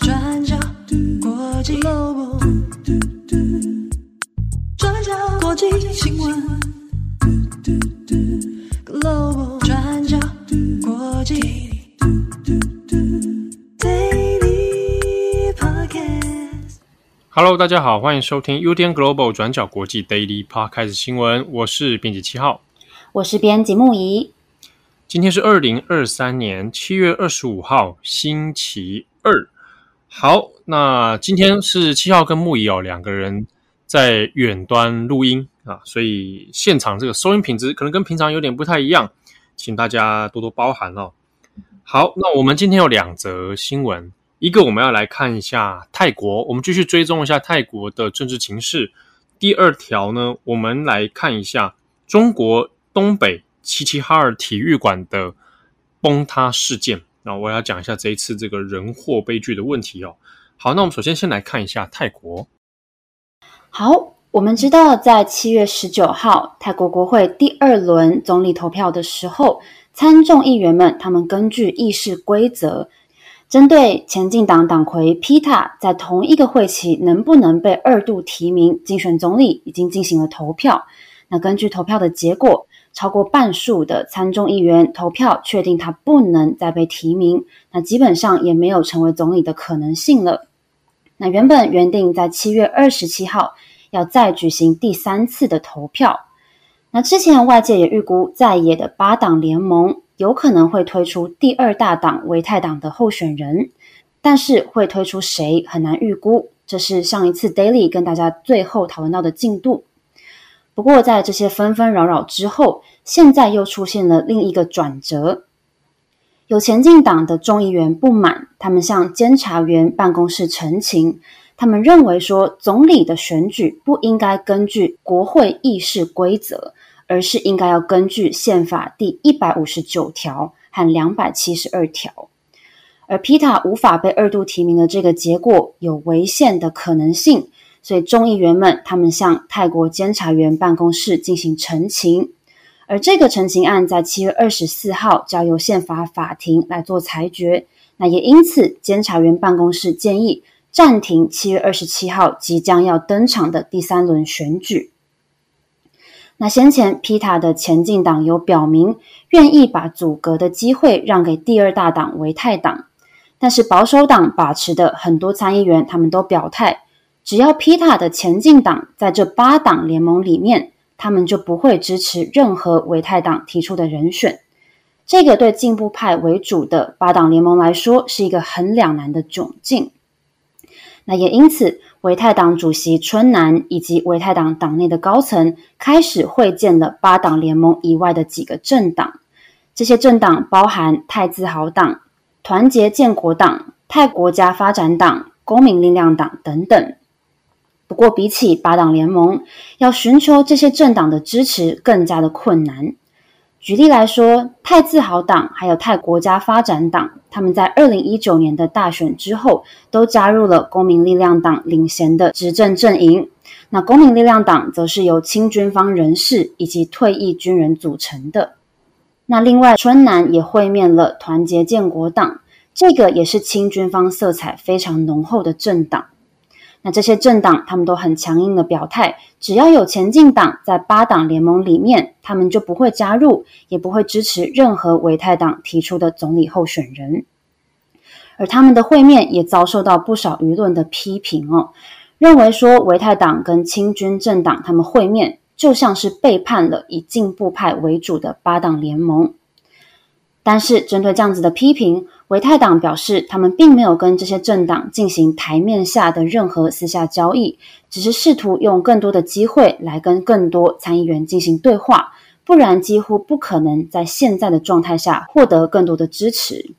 转角国际 Global，转角国际新闻。Hello，大家好，欢迎收听 UDN Global 转角国际 Daily Podcast 新闻，我是编辑七号，我是编辑木仪。今天是二零二三年七月二十五号，星期二。好，那今天是七号跟木仪哦两个人在远端录音啊，所以现场这个收音品质可能跟平常有点不太一样，请大家多多包涵哦。好，那我们今天有两则新闻，一个我们要来看一下泰国，我们继续追踪一下泰国的政治情势。第二条呢，我们来看一下中国东北。齐齐哈尔体育馆的崩塌事件，那我要讲一下这一次这个人祸悲剧的问题哦。好，那我们首先先来看一下泰国。好，我们知道在七月十九号泰国国会第二轮总理投票的时候，参众议员们他们根据议事规则，针对前进党党魁皮塔在同一个会期能不能被二度提名竞选总理，已经进行了投票。那根据投票的结果。超过半数的参众议员投票确定他不能再被提名，那基本上也没有成为总理的可能性了。那原本原定在七月二十七号要再举行第三次的投票，那之前外界也预估在野的八党联盟有可能会推出第二大党维泰党的候选人，但是会推出谁很难预估。这是上一次 Daily 跟大家最后讨论到的进度。不过，在这些纷纷扰扰之后，现在又出现了另一个转折。有前进党的众议员不满，他们向监察员办公室陈情，他们认为说，总理的选举不应该根据国会议事规则，而是应该要根据宪法第一百五十九条和两百七十二条。而皮塔无法被二度提名的这个结果，有违宪的可能性。所以众议员们他们向泰国监察员办公室进行陈情，而这个陈情案在七月二十四号交由宪法法庭来做裁决。那也因此，监察员办公室建议暂停七月二十七号即将要登场的第三轮选举。那先前皮塔的前进党有表明愿意把阻隔的机会让给第二大党维泰党，但是保守党把持的很多参议员他们都表态。只要皮塔的前进党在这八党联盟里面，他们就不会支持任何维泰党提出的人选。这个对进步派为主的八党联盟来说是一个很两难的窘境。那也因此，维泰党主席春南以及维泰党党内的高层开始会见了八党联盟以外的几个政党。这些政党包含泰自豪党、团结建国党、泰国家发展党、公民力量党等等。不过，比起八党联盟，要寻求这些政党的支持更加的困难。举例来说，泰自豪党还有泰国家发展党，他们在二零一九年的大选之后，都加入了公民力量党领衔的执政阵营。那公民力量党则是由亲军方人士以及退役军人组成的。那另外，春南也会面了团结建国党，这个也是亲军方色彩非常浓厚的政党。那这些政党，他们都很强硬的表态，只要有前进党在八党联盟里面，他们就不会加入，也不会支持任何维泰党提出的总理候选人。而他们的会面也遭受到不少舆论的批评哦，认为说维泰党跟亲军政党他们会面，就像是背叛了以进步派为主的八党联盟。但是针对这样子的批评，维泰党表示，他们并没有跟这些政党进行台面下的任何私下交易，只是试图用更多的机会来跟更多参议员进行对话，不然几乎不可能在现在的状态下获得更多的支持。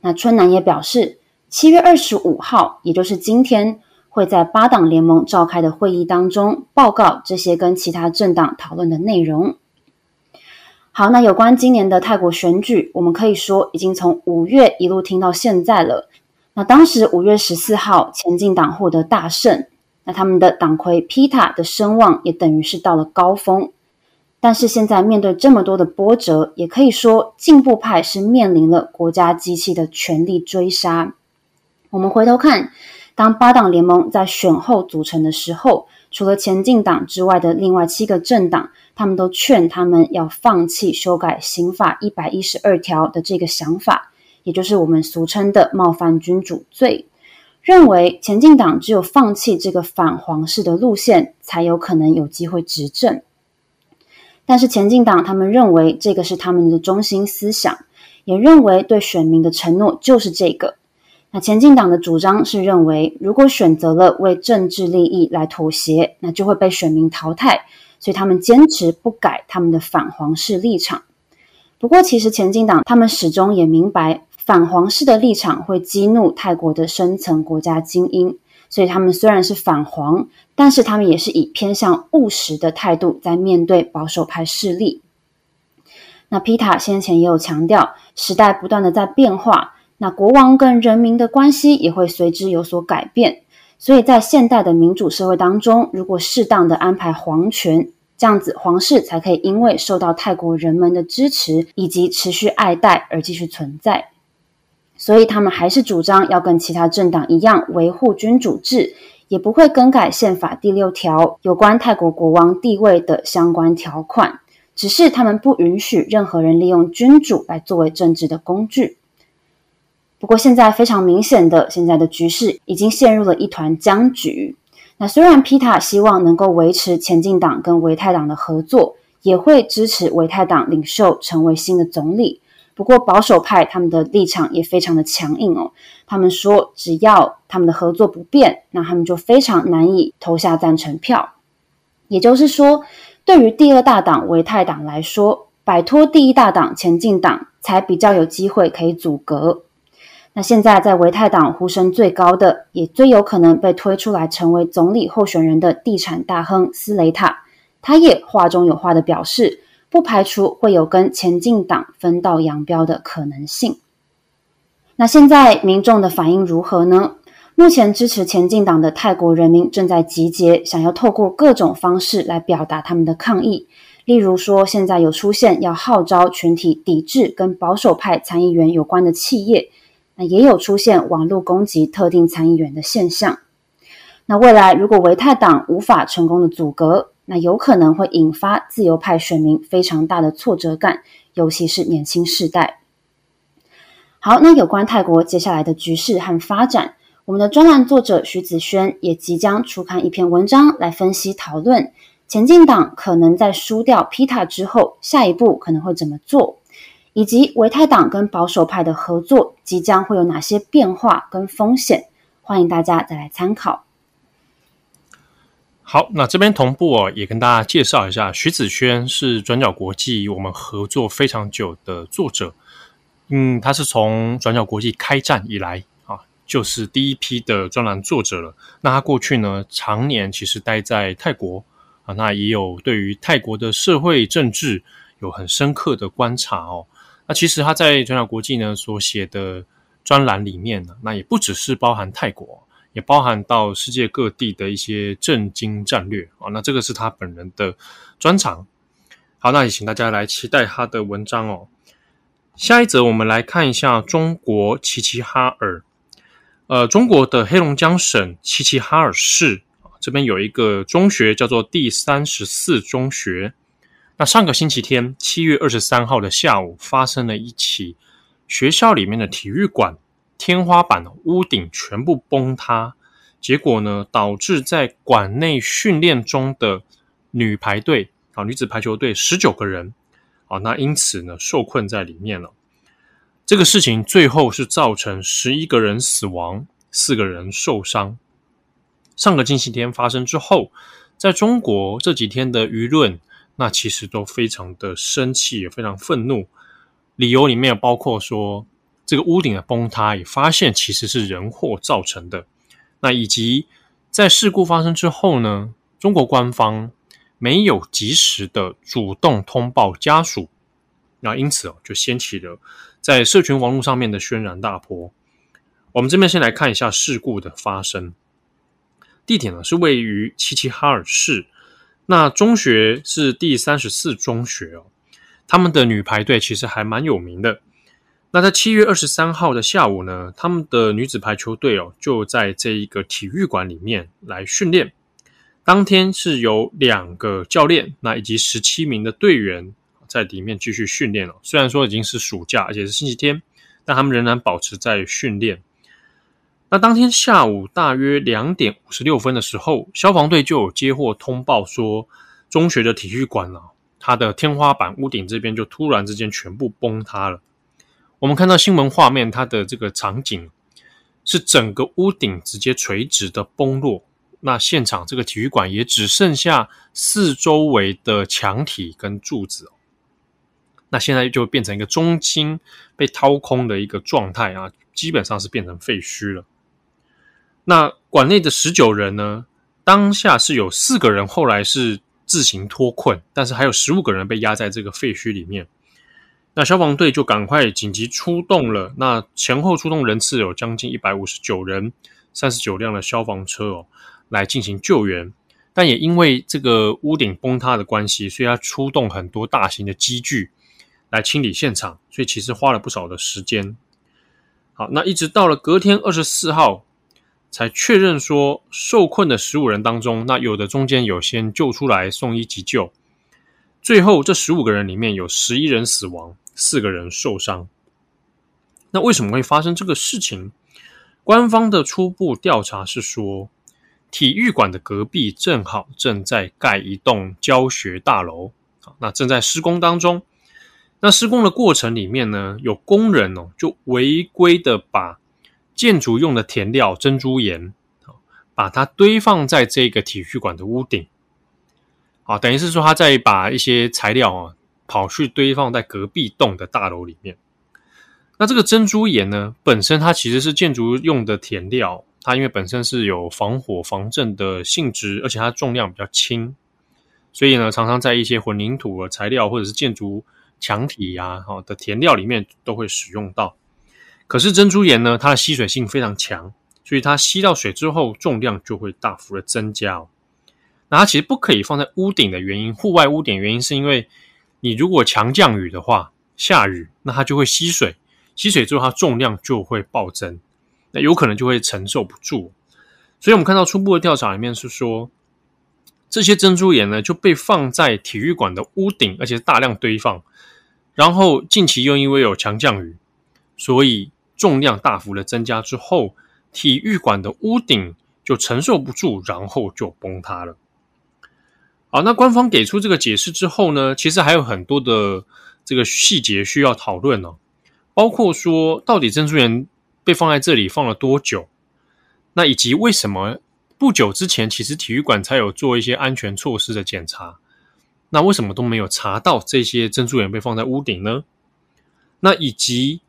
那春南也表示，七月二十五号，也就是今天，会在八党联盟召开的会议当中报告这些跟其他政党讨论的内容。好，那有关今年的泰国选举，我们可以说已经从五月一路听到现在了。那当时五月十四号，前进党获得大胜，那他们的党魁皮塔的声望也等于是到了高峰。但是现在面对这么多的波折，也可以说进步派是面临了国家机器的全力追杀。我们回头看，当八党联盟在选后组成的时候，除了前进党之外的另外七个政党，他们都劝他们要放弃修改刑法一百一十二条的这个想法，也就是我们俗称的冒犯君主罪，认为前进党只有放弃这个反皇室的路线，才有可能有机会执政。但是前进党他们认为这个是他们的中心思想，也认为对选民的承诺就是这个。那前进党的主张是认为，如果选择了为政治利益来妥协，那就会被选民淘汰，所以他们坚持不改他们的反皇室立场。不过，其实前进党他们始终也明白，反皇室的立场会激怒泰国的深层国家精英。所以他们虽然是反皇，但是他们也是以偏向务实的态度在面对保守派势力。那皮塔先前也有强调，时代不断的在变化，那国王跟人民的关系也会随之有所改变。所以在现代的民主社会当中，如果适当的安排皇权，这样子皇室才可以因为受到泰国人们的支持以及持续爱戴而继续存在。所以他们还是主张要跟其他政党一样维护君主制，也不会更改宪法第六条有关泰国国王地位的相关条款。只是他们不允许任何人利用君主来作为政治的工具。不过现在非常明显的，现在的局势已经陷入了一团僵局。那虽然皮塔希望能够维持前进党跟维泰党的合作，也会支持维泰党领袖成为新的总理。不过保守派他们的立场也非常的强硬哦，他们说只要他们的合作不变，那他们就非常难以投下赞成票。也就是说，对于第二大党维泰党来说，摆脱第一大党前进党才比较有机会可以阻隔。那现在在维泰党呼声最高的，也最有可能被推出来成为总理候选人的地产大亨斯雷塔，他也话中有话的表示。不排除会有跟前进党分道扬镳的可能性。那现在民众的反应如何呢？目前支持前进党的泰国人民正在集结，想要透过各种方式来表达他们的抗议。例如说，现在有出现要号召群体抵制跟保守派参议员有关的企业，那也有出现网络攻击特定参议员的现象。那未来如果维泰党无法成功的阻隔，那有可能会引发自由派选民非常大的挫折感，尤其是年轻世代。好，那有关泰国接下来的局势和发展，我们的专栏作者徐子轩也即将出刊一篇文章来分析讨论，前进党可能在输掉 Pita 之后，下一步可能会怎么做，以及维泰党跟保守派的合作即将会有哪些变化跟风险，欢迎大家再来参考。好，那这边同步哦，也跟大家介绍一下，徐子轩是转角国际我们合作非常久的作者。嗯，他是从转角国际开战以来啊，就是第一批的专栏作者了。那他过去呢，常年其实待在泰国啊，那也有对于泰国的社会政治有很深刻的观察哦。那其实他在转角国际呢所写的专栏里面呢，那也不只是包含泰国。也包含到世界各地的一些政经战略啊，那这个是他本人的专长。好，那也请大家来期待他的文章哦。下一则，我们来看一下中国齐齐哈尔。呃，中国的黑龙江省齐齐哈尔市这边有一个中学叫做第三十四中学。那上个星期天，七月二十三号的下午，发生了一起学校里面的体育馆。天花板、屋顶全部崩塌，结果呢，导致在馆内训练中的女排队啊，女子排球队十九个人啊，那因此呢，受困在里面了。这个事情最后是造成十一个人死亡，四个人受伤。上个星期天发生之后，在中国这几天的舆论，那其实都非常的生气，也非常愤怒。理由里面包括说，这个屋顶的崩塌也发现其实是人祸造成的，那以及在事故发生之后呢，中国官方没有及时的主动通报家属，那因此哦就掀起了在社群网络上面的轩然大波。我们这边先来看一下事故的发生，地点呢是位于齐齐哈尔市，那中学是第三十四中学哦，他们的女排队其实还蛮有名的。那在七月二十三号的下午呢，他们的女子排球队哦，就在这一个体育馆里面来训练。当天是有两个教练，那以及十七名的队员在里面继续训练了。虽然说已经是暑假，而且是星期天，但他们仍然保持在训练。那当天下午大约两点五十六分的时候，消防队就有接获通报说，中学的体育馆啊，它的天花板、屋顶这边就突然之间全部崩塌了。我们看到新闻画面，它的这个场景是整个屋顶直接垂直的崩落。那现场这个体育馆也只剩下四周围的墙体跟柱子。那现在就变成一个中心被掏空的一个状态啊，基本上是变成废墟了。那馆内的十九人呢，当下是有四个人后来是自行脱困，但是还有十五个人被压在这个废墟里面。那消防队就赶快紧急出动了。那前后出动人次有将近一百五十九人，三十九辆的消防车哦，来进行救援。但也因为这个屋顶崩塌的关系，所以要出动很多大型的机具来清理现场，所以其实花了不少的时间。好，那一直到了隔天二十四号，才确认说受困的十五人当中，那有的中间有先救出来送医急救。最后，这十五个人里面有十一人死亡，四个人受伤。那为什么会发生这个事情？官方的初步调查是说，体育馆的隔壁正好正在盖一栋教学大楼，那正在施工当中。那施工的过程里面呢，有工人哦，就违规的把建筑用的填料珍珠岩，把它堆放在这个体育馆的屋顶。啊，等于是说他在把一些材料啊跑去堆放在隔壁栋的大楼里面。那这个珍珠岩呢，本身它其实是建筑用的填料，它因为本身是有防火防震的性质，而且它重量比较轻，所以呢，常常在一些混凝土的材料或者是建筑墙体呀哈的填料里面都会使用到。可是珍珠岩呢，它的吸水性非常强，所以它吸到水之后，重量就会大幅的增加哦。那它其实不可以放在屋顶的原因，户外屋顶原因是因为你如果强降雨的话，下雨，那它就会吸水，吸水之后它重量就会暴增，那有可能就会承受不住。所以我们看到初步的调查里面是说，这些珍珠岩呢就被放在体育馆的屋顶，而且大量堆放，然后近期又因为有强降雨，所以重量大幅的增加之后，体育馆的屋顶就承受不住，然后就崩塌了。好，那官方给出这个解释之后呢，其实还有很多的这个细节需要讨论哦，包括说到底珍珠岩被放在这里放了多久，那以及为什么不久之前其实体育馆才有做一些安全措施的检查，那为什么都没有查到这些珍珠岩被放在屋顶呢？那以及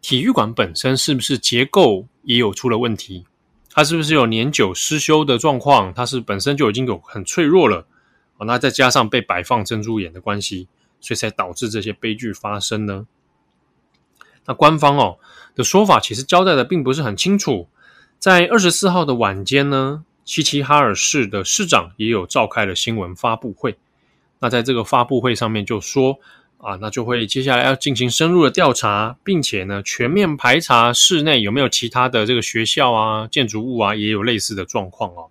体育馆本身是不是结构也有出了问题？它是不是有年久失修的状况？它是本身就已经有很脆弱了？那再加上被摆放珍珠岩的关系，所以才导致这些悲剧发生呢？那官方哦的说法其实交代的并不是很清楚。在二十四号的晚间呢，齐齐哈尔市的市长也有召开了新闻发布会。那在这个发布会上面就说啊，那就会接下来要进行深入的调查，并且呢全面排查室内有没有其他的这个学校啊、建筑物啊也有类似的状况哦。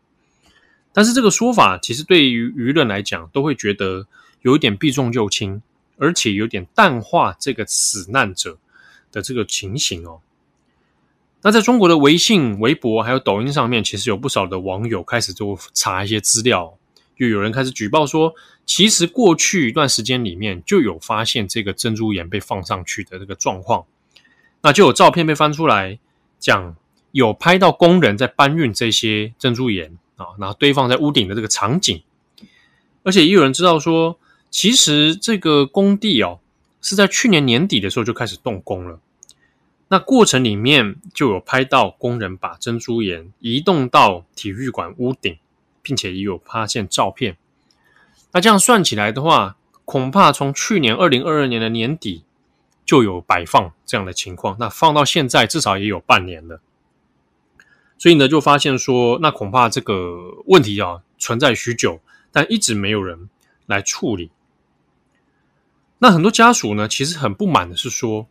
但是这个说法其实对于舆论来讲，都会觉得有一点避重就轻，而且有点淡化这个死难者的这个情形哦。那在中国的微信、微博还有抖音上面，其实有不少的网友开始就查一些资料，就有人开始举报说，其实过去一段时间里面就有发现这个珍珠岩被放上去的这个状况，那就有照片被翻出来讲，有拍到工人在搬运这些珍珠岩。啊，然后堆放在屋顶的这个场景，而且也有人知道说，其实这个工地哦是在去年年底的时候就开始动工了。那过程里面就有拍到工人把珍珠岩移动到体育馆屋顶，并且也有发现照片。那这样算起来的话，恐怕从去年二零二二年的年底就有摆放这样的情况，那放到现在至少也有半年了。所以呢，就发现说，那恐怕这个问题啊存在许久，但一直没有人来处理。那很多家属呢，其实很不满的是说，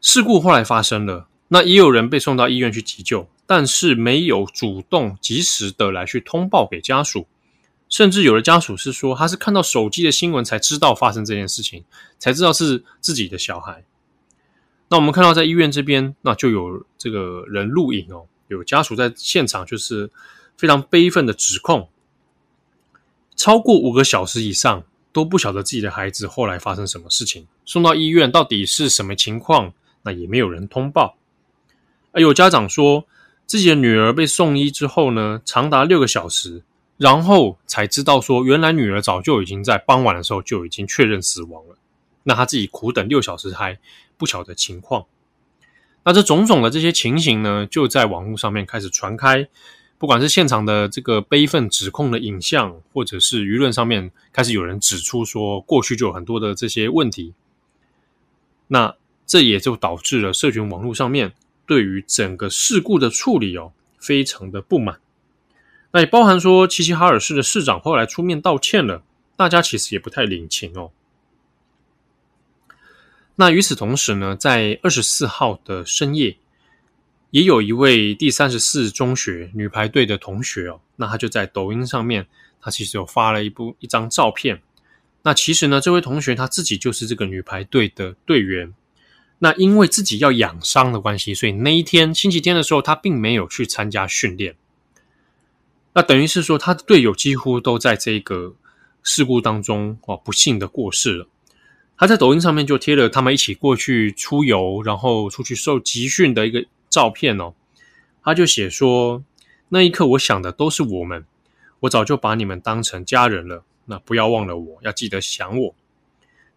事故后来发生了，那也有人被送到医院去急救，但是没有主动及时的来去通报给家属，甚至有的家属是说，他是看到手机的新闻才知道发生这件事情，才知道是自己的小孩。那我们看到在医院这边，那就有这个人录影哦，有家属在现场就是非常悲愤的指控，超过五个小时以上。都不晓得自己的孩子后来发生什么事情，送到医院到底是什么情况，那也没有人通报。而有家长说，自己的女儿被送医之后呢，长达六个小时，然后才知道说，原来女儿早就已经在傍晚的时候就已经确认死亡了。那他自己苦等六小时还不晓得情况。那这种种的这些情形呢，就在网络上面开始传开。不管是现场的这个悲愤指控的影像，或者是舆论上面开始有人指出说，过去就有很多的这些问题，那这也就导致了社群网络上面对于整个事故的处理哦，非常的不满。那也包含说，齐齐哈尔市的市长后来出面道歉了，大家其实也不太领情哦。那与此同时呢，在二十四号的深夜。也有一位第三十四中学女排队的同学哦，那他就在抖音上面，他其实有发了一部一张照片。那其实呢，这位同学他自己就是这个女排队的队员。那因为自己要养伤的关系，所以那一天星期天的时候，他并没有去参加训练。那等于是说，他的队友几乎都在这个事故当中哦，不幸的过世了。他在抖音上面就贴了他们一起过去出游，然后出去受集训的一个。照片哦，他就写说，那一刻我想的都是我们，我早就把你们当成家人了，那不要忘了我，要记得想我。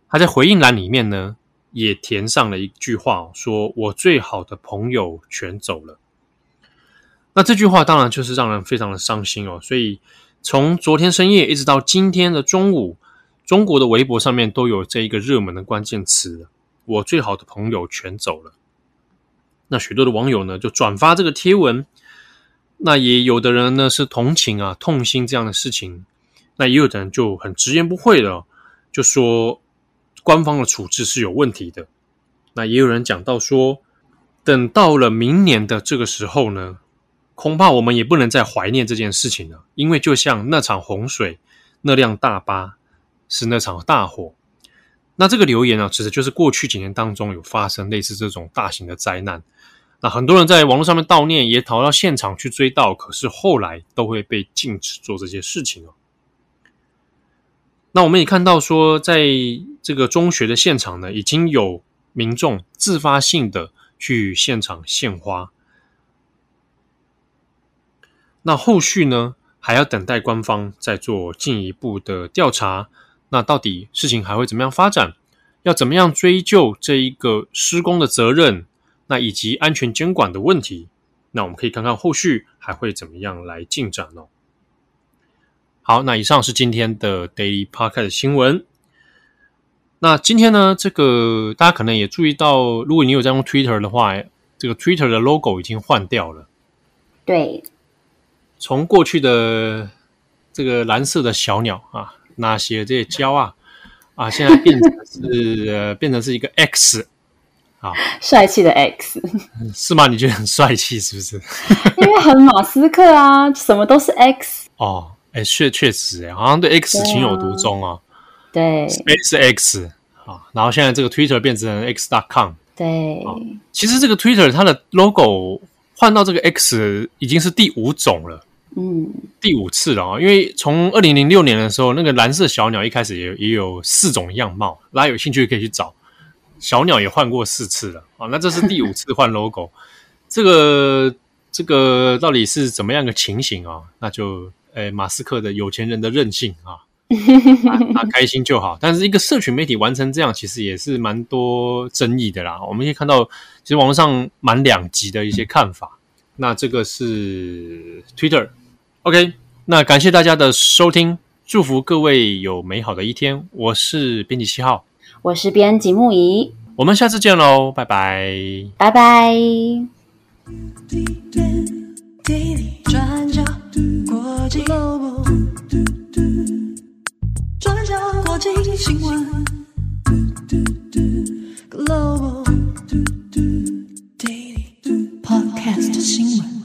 他在回应栏里面呢，也填上了一句话，说我最好的朋友全走了。那这句话当然就是让人非常的伤心哦。所以从昨天深夜一直到今天的中午，中国的微博上面都有这一个热门的关键词：我最好的朋友全走了。那许多的网友呢，就转发这个贴文。那也有的人呢是同情啊、痛心这样的事情。那也有的人就很直言不讳的就说，官方的处置是有问题的。那也有人讲到说，等到了明年的这个时候呢，恐怕我们也不能再怀念这件事情了，因为就像那场洪水，那辆大巴是那场大火。那这个留言呢，其实就是过去几年当中有发生类似这种大型的灾难。那很多人在网络上面悼念，也逃到现场去追悼，可是后来都会被禁止做这些事情哦。那我们也看到说，在这个中学的现场呢，已经有民众自发性的去现场献花。那后续呢，还要等待官方再做进一步的调查。那到底事情还会怎么样发展？要怎么样追究这一个施工的责任？那以及安全监管的问题？那我们可以看看后续还会怎么样来进展哦。好，那以上是今天的 Daily Podcast 新闻。那今天呢，这个大家可能也注意到，如果你有在用 Twitter 的话，这个 Twitter 的 logo 已经换掉了。对，从过去的这个蓝色的小鸟啊。那些这些胶啊 啊，现在变成是呃，变成是一个 X 啊，帅气的 X 是吗？你觉得很帅气是不是？因为很马斯克啊，什么都是 X 哦，哎，确确实哎，好像对 X 情有独钟啊。对，Space X 啊，然后现在这个 Twitter 变成 X.com。对，其实这个 Twitter 它的 logo 换到这个 X 已经是第五种了。嗯，第五次了啊！因为从二零零六年的时候，那个蓝色小鸟一开始也也有四种样貌，大家有兴趣可以去找。小鸟也换过四次了啊！那这是第五次换 logo，这个这个到底是怎么样的情形啊？那就诶，马斯克的有钱人的任性啊，他开心就好。但是一个社群媒体完成这样，其实也是蛮多争议的啦。我们可以看到，其实网络上蛮两极的一些看法。那这个是 Twitter。OK，那感谢大家的收听，祝福各位有美好的一天。我是编辑七号，我是编辑木仪，我们下次见喽，拜拜，拜拜。Global 转角国际新闻 Global Daily Podcast 新闻。